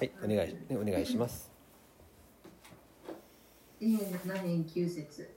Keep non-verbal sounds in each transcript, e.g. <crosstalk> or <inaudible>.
はい、お願いお願いします。詩篇7編9節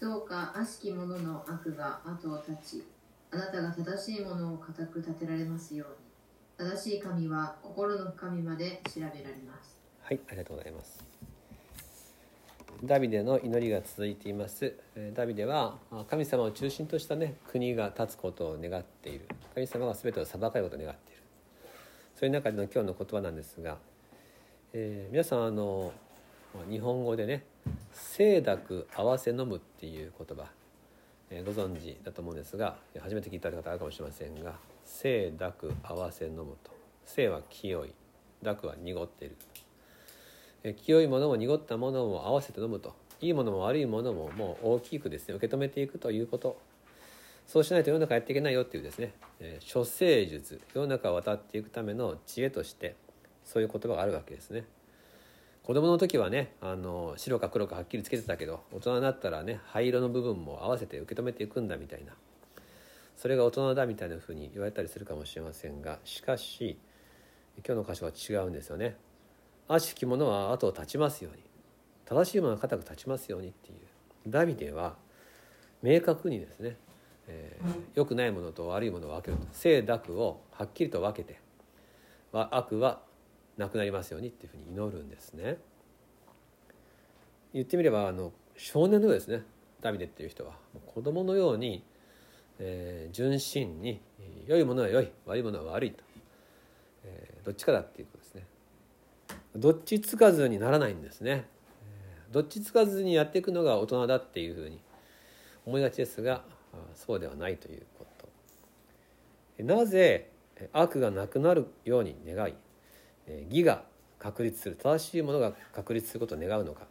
どうか悪しき者の悪が後を絶ち、あなたが正しいものを固く立てられますように。正しい神は心の深みまで調べられます。はい、ありがとうございます。ダビデの祈りが続いています。えーダビデはあ神様を中心としたね国が立つことを願っている。神様が全てを裁かれることを願っている。そういう中での今日の言葉なんですが、えー皆さんあの日本語でね「清濁合わせ飲む」っていう言葉、えーご存知だと思うんですが初めて聞いた方あるかもしれませんが「清濁合わせ飲む」と「清」は清い「濁」は濁っている。えー清いものも濁ったものも合わせて飲むと。いいものも悪いものももう大きくですね受け止めていくということ。そうしないと世の中やっていけないよっていうですね、えー処世術世の中を渡っていくための知恵としてそういう言葉があるわけですね。子供の時はねあの白か黒かはっきりつけてたけど大人になったらね灰色の部分も合わせて受け止めていくんだみたいな。それが大人だみたいなふうに言われたりするかもしれませんがしかし今日の箇所は違うんですよね。悪しき者は後を絶ちますように。正しいものは固く立ちますようにっていう。ダビデは明確にですね、えー良くないものと悪いものを分ける。と清濁をはっきりと分けて悪はなくなりますようにっていうふうに祈るんですね。言ってみればあの少年のようですね。ダビデっていう人は子供のように、えー純真に良いものは良い悪いものは悪いと、えーどっちかだっていうことですね。どっちつかずにならないんですね。どっちつかずにやっていくのが大人だっていうふうに思いがちですがあそうではないということ。なぜえ悪がなくなるように願い義が確立する正しいものが確立することを願うのか。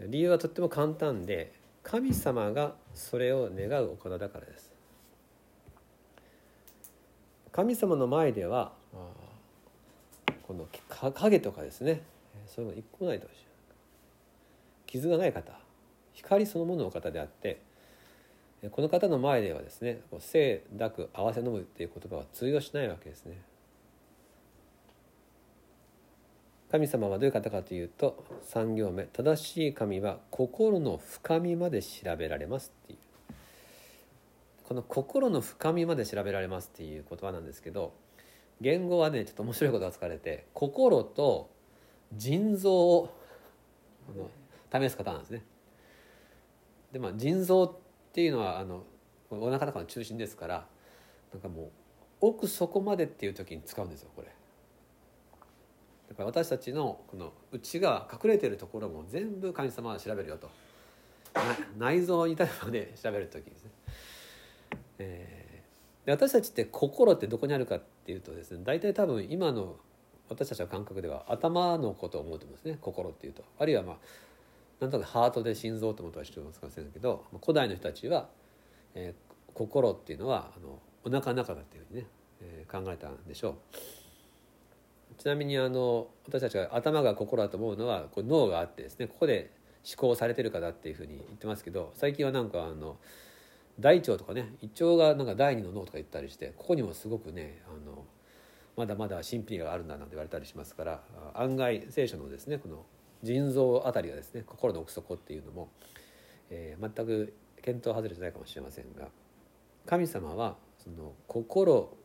理由はとっても簡単で神様がそれを願うお方だからです。神様の前ではこのか影とかですね。えーそういうの一個もないとし傷がない方。光そのものの方であってえーこの方の前ではですね清濁合わせ飲むっていう言葉は通用しないわけですね神様はどういう方かというと3行目正しい神は心の深みまで調べられますっていう。この心の深みまで調べられますっていう言葉なんですけど言語はねちょっと面白いことが使われて心と腎臓を試す方なんですね。でまあ腎臓っていうのはあのお腹の中の中心ですからなんかもう奥底までっていう時に使うんですよこれ。だから私たちのこの内側隠れてるところも全部神様は調べるよと。内臓に至るまで調べる時ですね、えーで私たちって心ってどこにあるかっていうとですね大体多分今の私たちの感覚では頭のことを思うと思うんですね。心っていうと。あるいはまあなんとなくハートで心臓と思ったりしてますかもしれないけど古代の人たちは、えー心っていうのはあのお腹の中だっていうふうにね、えー考えたんでしょう。ちなみにあの私たちが頭が心だと思うのはこう脳があってですねここで思考されてるからっていうふうに言ってますけど最近はなんかあの大腸とかね胃腸がなんか第二の脳とか言ったりしてここにもすごくねあのまだまだ神秘があるんだなんて言われたりしますから案外聖書のですねこの腎臓あたりがですね心の奥底っていうのも、えー全く見当外れてないかもしれませんが神様はその心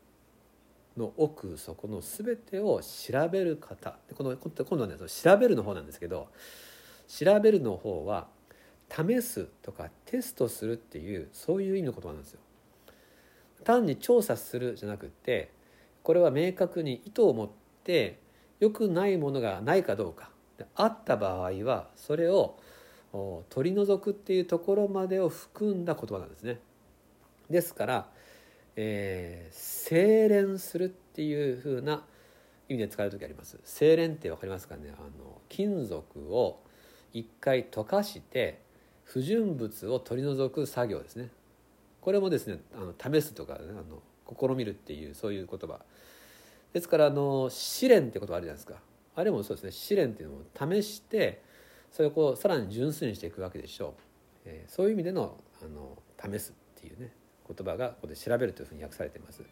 の奥底の全てを調べる方この今度はね調べるの方なんですけど調べるの方は試すとかテストするっていうそういう意味の言葉なんですよ。単に調査するじゃなくてこれは明確に意図を持って良くないものがないかどうかあった場合はそれを取り除くっていうところまでを含んだ言葉なんですね。ですから、えー精錬するっていうふうな意味で使う時あります。精錬って分かりますかね？あの金属を一回溶かして不純物を取り除く作業ですね。これもですねあの試すとか、ね、あの試みるっていうそういう言葉。ですからあの試練ってことあるじゃないですか。あれもそうですね。試練っていうのを試してそれをこうさらに純粋にしていくわけでしょう、えーそういう意味でのあの試すっていうね。言葉がここで調べるというふうに訳されています、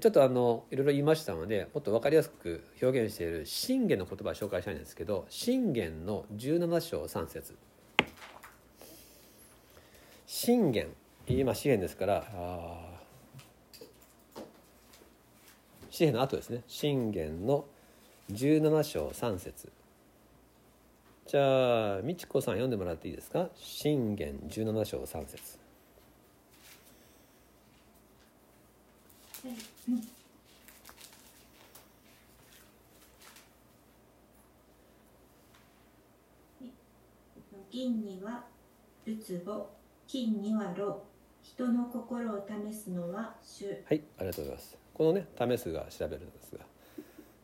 ちょっとあのいろいろ言いましたのでもっと分かりやすく表現している信玄の言葉を紹介したいんですけど信玄の17章3節。信玄今詩篇ですから詩篇の後ですね。信玄の17章3節。じゃあ美智子さん読んでもらっていいですか？信玄17章3節。銀にはるつぼ金にはろ人の心を試すのは主。はいありがとうございます。このね試すが調べるんですが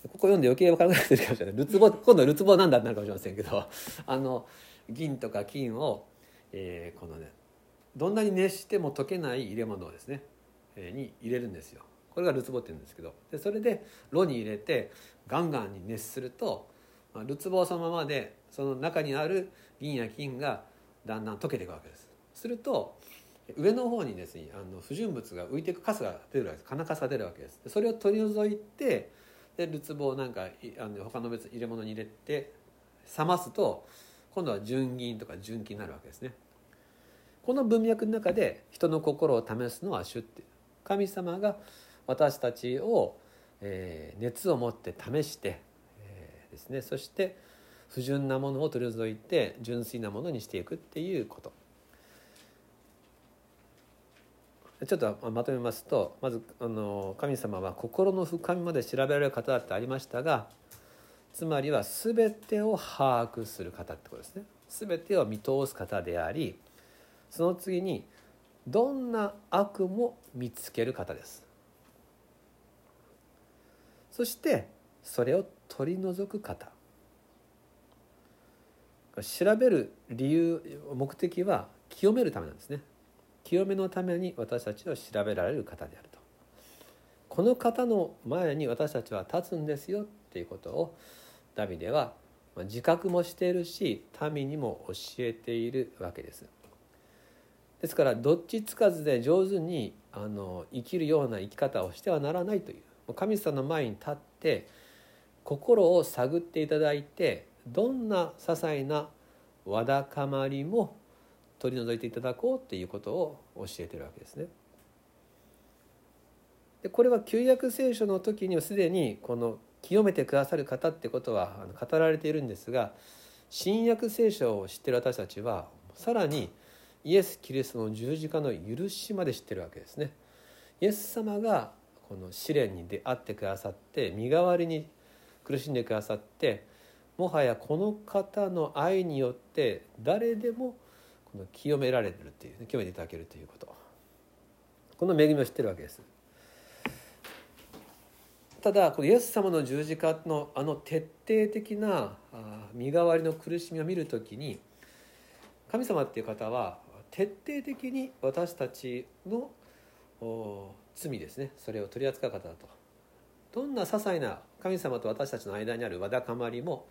ここ読んで余計分からなくなってるかもしれないるつぼ今度るつぼなんだってなるかもしれませんけど <laughs> あの銀とか金を、えー、このねどんなに熱しても溶けない入れ物をですね、えー、に入れるんですよ。これがるつぼって言うんですけどでそれで炉に入れてガンガンに熱すると、まあ、るつぼはそのままでその中にある銀や金がだんだん溶けていくわけです。すると上の方にですねあの不純物が浮いていくカスが出るわけです。金カスが出るわけです。それを取り除いてでるつぼをなんかあの他の別入れ物に入れて冷ますと今度は純銀とか純金になるわけですね。この文脈の中で人の心を試すのは主って神様が私たちを、えー、熱を持って試して、えー、ですね。そして不純なものを取り除いて純粋なものにしていくっていうこと。ちょっとまとめますとまずあの神様は心の深みまで調べられる方だってありましたがつまりは全てを把握する方ってことですね。全てを見通す方でありその次にどんな悪も見つける方です。そしてそれを取り除く方。調べる理由目的は清めるためなんですね。清めのために私たちを調べられる方であると。この方の前に私たちは立つんですよっていうことをダビデは自覚もしているし民にも教えているわけです。ですからどっちつかずで上手にあの生きるような生き方をしてはならないという神様の前に立って心を探っていただいてどんな些細なわだかまりも取り除いていただこうっていうことを教えてるわけですね。でこれは旧約聖書の時にはすでにこの清めてくださる方ってことは語られているんですが新約聖書を知ってる私たちはさらにイエス・キリストの十字架の許しまで知ってるわけですね。イエス様がこの試練に出会ってくださって身代わりに苦しんでくださってもはやこの方の愛によって誰でもこの清められるっていう、ね、清めていただけるということ。この恵みを知ってるわけです。ただこのイエス様の十字架のあの徹底的な身代わりの苦しみを見るときに神様っていう方は徹底的に私たちの罪ですね。それを取り扱う方だと。どんな些細な神様と私たちの間にあるわだかまりも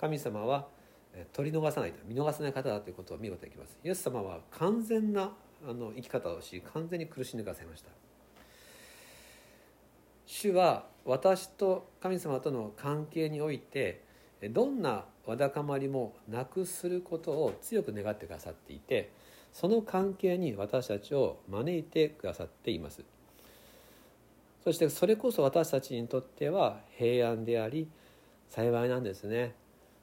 神様は取り逃さないと見逃さない方だということを見事にきます。イエス様は完全なあの生き方をし完全に苦しんでくださいました。主は私と神様との関係においてどんなわだかまりもなくすることを強く願ってくださっていてその関係に私たちを招いてくださっています。そしてそれこそ私たちにとっては平安であり幸いなんですね。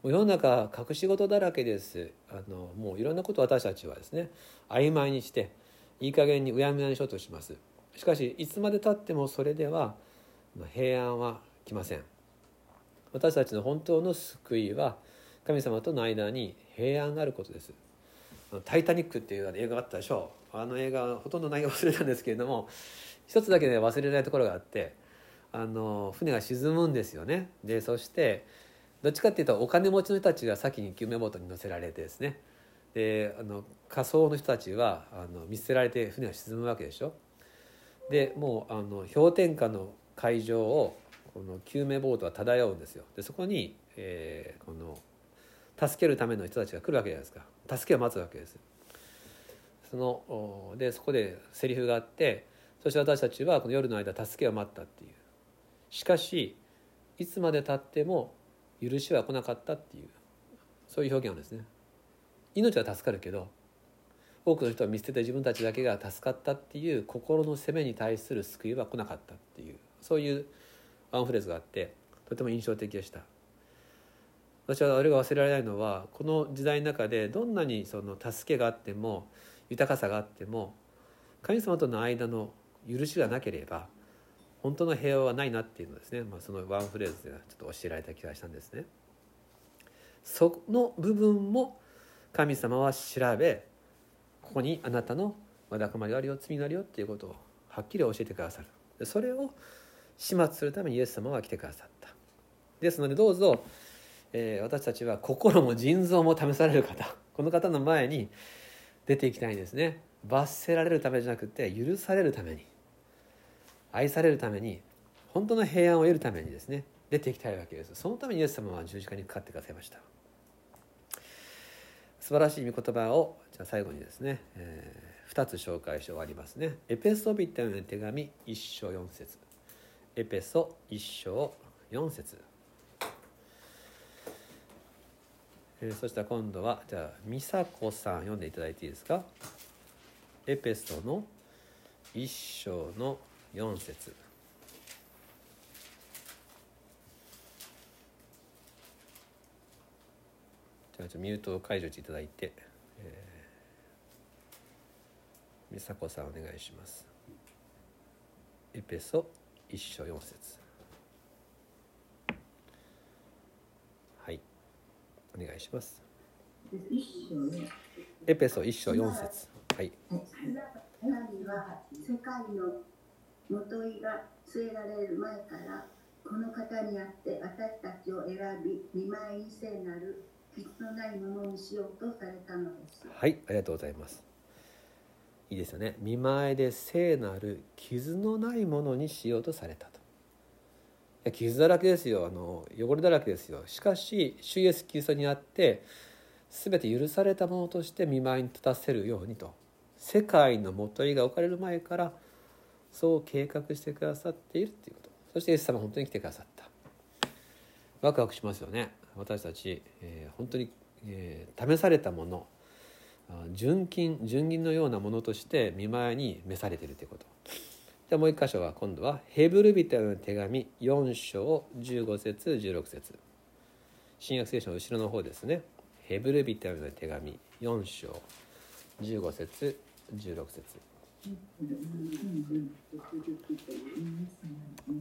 もう世の中隠し事だらけです。あのもういろんなことを私たちはですね曖昧にしていい加減にうやむやにしようとします。しかしいつまでたってもそれでは平安は来ません。私たちの本当の救いは神様との間に平安があることです「タイタニック」っていう映画があったでしょう。あの映画ほとんど内容忘れたんですけれども一つだけで忘れないところがあってあの船が沈むんですよね。でそしてどっちかっていうとお金持ちの人たちが先に救命ボートに乗せられてですね。であの仮想の人たちはあの見捨てられて船が沈むわけでしょ。でもうあの氷点下の海上をこの救命ボートは漂うんですよ。でそこに、えー、この助けるための人たちが来るわけじゃないですか。助けを待つわけですそのでそこでセリフがあってそして私たちはこの夜の間助けを待ったっていう。しかしいつまでたっても許しは来なかったっていう。そういう表現なんですね。命は助かるけど多くの人は見捨てて自分たちだけが助かったっていう心の責めに対する救いは来なかったっていう。そういうワンフレーズがあってとても印象的でした。私はあれが忘れられないのはこの時代の中でどんなにその助けがあっても豊かさがあっても神様との間の許しがなければ本当の平和はないなっていうのですね、まあ、そのワンフレーズでちょっと教えられた気がしたんですね。その部分も神様は調べここにあなたのわだかまりがあるよ罪があるよっていうことをはっきり教えてくださる。それを始末するためにイエス様は来てくださった。ですのでどうぞ、えー、私たちは心も腎臓も試される方この方の前に出ていきたいんですね。罰せられるためじゃなくて許されるために。愛されるために本当の平安を得るためにですね出ていきたいわけです。そのためにイエス様は十字架にかかってくださいました。素晴らしい御言葉をじゃあ最後にですね、えー、2つ紹介して終わりますね。エペソビタの手紙1章4節。エペソ1章4節。えー、そしたら今度はじゃあ美佐子さん読んでいただいていいですか？エペソの1章の4節。じゃあミュートを解除していただいて、えー、美佐子さんお願いします。エペソ1章4節。はい。お願いします。エペソ1章4節。はい。は世界のもといが据えられる前からこの方にあって私たちを選び見舞いに聖なる傷のないものにしようとされたのです。はいありがとうございます。いいですよね。見舞いで聖なる傷のないものにしようとされたと。傷だらけですよ。あの汚れだらけですよ。しかし主イエスキリストにあって全て許されたものとして見舞いに立たせるようにと。世界のもといが置かれる前からそう計画してくださっているということ。そしてイエス様本当に来てくださった。ワクワクしますよね。私たち、えー、本当に、えー、試されたもの純金純銀のようなものとして見舞いに召されているということ。じゃあもう一箇所は今度はヘブルビテの手紙4章15節16節。新約聖書の後ろの方ですね。ヘブルビテの手紙4章15節16節。じ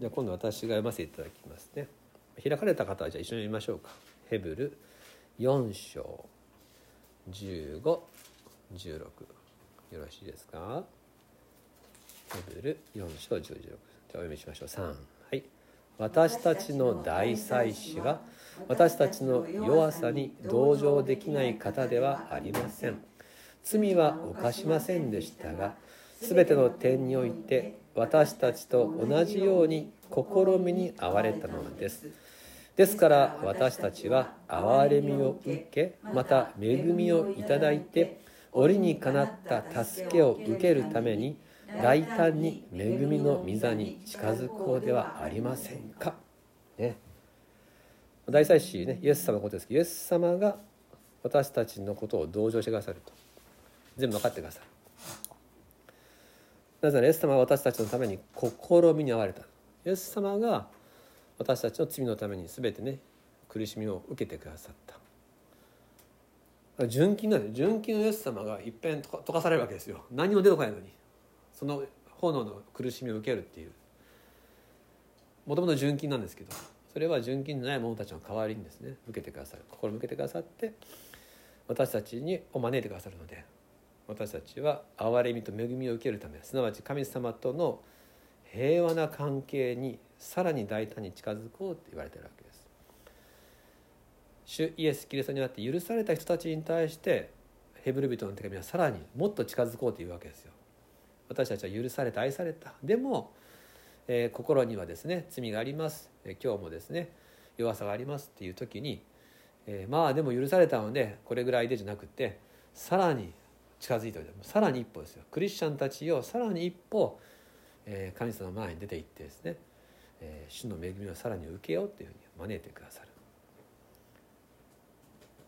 ゃあ今度私が読ませていただきますね。開かれた方はじゃあ一緒に読みましょうか。ヘブル4章1516よろしいですか？ヘブル4章116じゃあお読みしましょう。3はい。私たちの大祭司は私たちの弱さに同情できない方ではありません。罪は犯しませんでしたが全ての点において私たちと同じように試みに遭われたのです。ですから私たちは憐れみを受けまた恵みをいただいて折にかなった助けを受けるために大胆に恵みの御座に近づこうではありませんか。ね、大祭司ねイエス様のことですけどイエス様が私たちのことを同情してくださると。全部分かってくださる。なぜならイエス様は私たちのために試みに遭われた。イエス様が私たちの罪のために全てね苦しみを受けてくださった。純金なんで純金のイエス様がいっぺん溶かされるわけですよ。何も出てこないのに。その炎の苦しみを受けるっていう。もともと純金なんですけどそれは純金じゃない者たちの代わりにですね受けてくださる。心向けてくださって私たちにを招いてくださるので私たちは憐れみと恵みを受けるためすなわち神様との平和な関係にさらに大胆に近づこうと言われているわけです。主イエス・キリストにあって許された人たちに対してヘブル人の手紙はさらにもっと近づこうというわけですよ。私たちは許された愛されたでも、えー、心にはですね罪があります、え、今日もですね弱さがありますっていう時に、えー、まあでも許されたのでこれぐらいでじゃなくてさらに近づいておいてさらに一歩ですよ。クリスチャンたちをさらに一歩えー神様の前に出て行ってですね、えー主の恵みをさらに受けようというふうに招いてくださ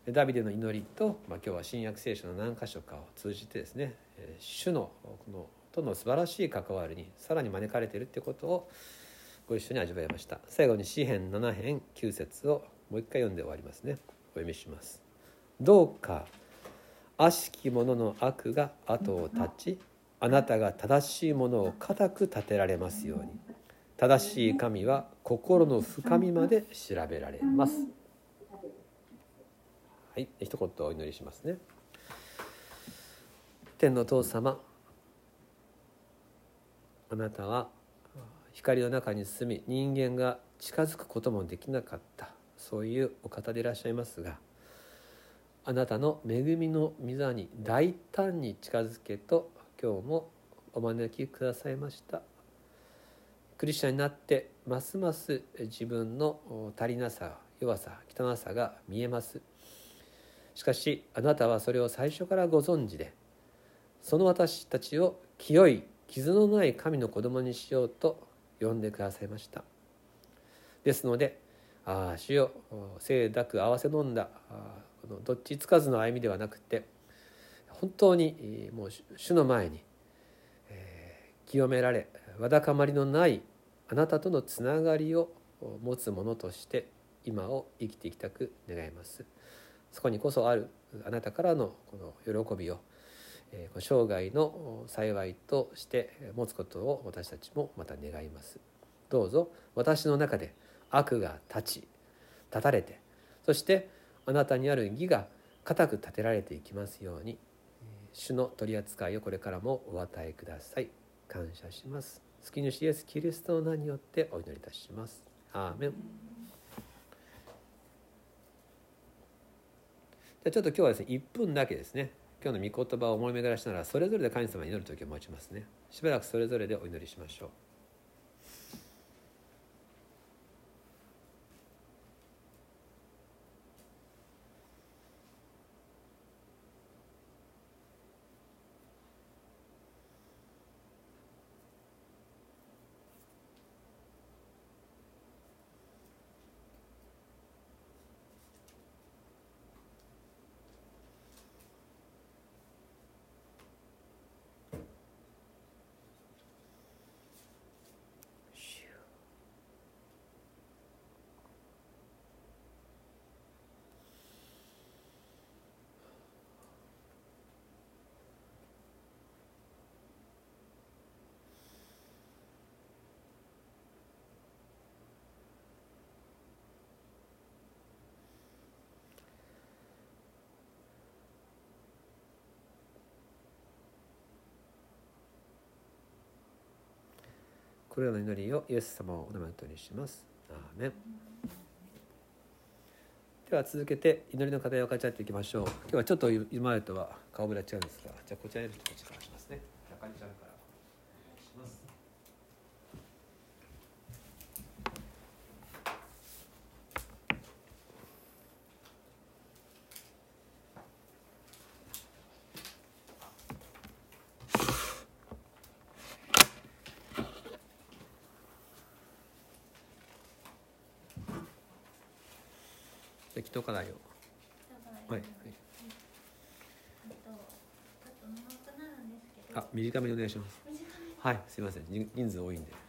る。ダビデの祈りと、まあ、今日は新約聖書の何箇所かを通じてですね、えー主のこのとの素晴らしい関わりにさらに招かれているということをご一緒に味わいました。最後に詩編7編9節をもう一回読んで終わりますね。お読みします。どうか悪しき者の悪が後を絶ちあなたが正しいものを固く立てられますように。正しい神は心の深みまで調べられます。はい一言お祈りしますね。天の父様あなたは光の中に住み人間が近づくこともできなかった。そういうお方でいらっしゃいますがあなたの恵みの御座に大胆に近づけと今日もお招きくださいました。クリスチャンになってますます自分の足りなさ弱さ汚さが見えます。しかしあなたはそれを最初からご存知でその私たちを清い傷のない神の子供にしようと呼んでくださいました。ですのでああ主よ清濁合わせ飲んだあのどっちつかずの歩みではなくて本当にもう主の前に、えー清められわだかまりのないあなたとのつながりを持つ者として今を生きていきたく願います。そこにこそあるあなたからのこの喜びをえー生涯の幸いとして持つことを私たちもまた願います。どうぞ私の中で悪が立ち立たれてそしてあなたにある義が固く立てられていきますように。主の取り扱いをこれからもお与えください。感謝します。救い主イエスキリストの名によってお祈りいたします。アーメン。じゃあちょっと今日はですね1分だけですね。今日の御言葉を思い巡らしながらそれぞれで神様に祈る時を持ちますね。しばらくそれぞれでお祈りしましょう。これらの祈りをイエス様をお名前とにします。アーメン。では続けて祈りの課題を分かち合っていきましょう。今日はちょっと今までとは顔ぶれは違うんですがじゃあこちらへこっちからしますね。あかりちゃんから。じゃあ祈祷課題をはい、はい、あ短めにお願いしますはいすみません人数多いんで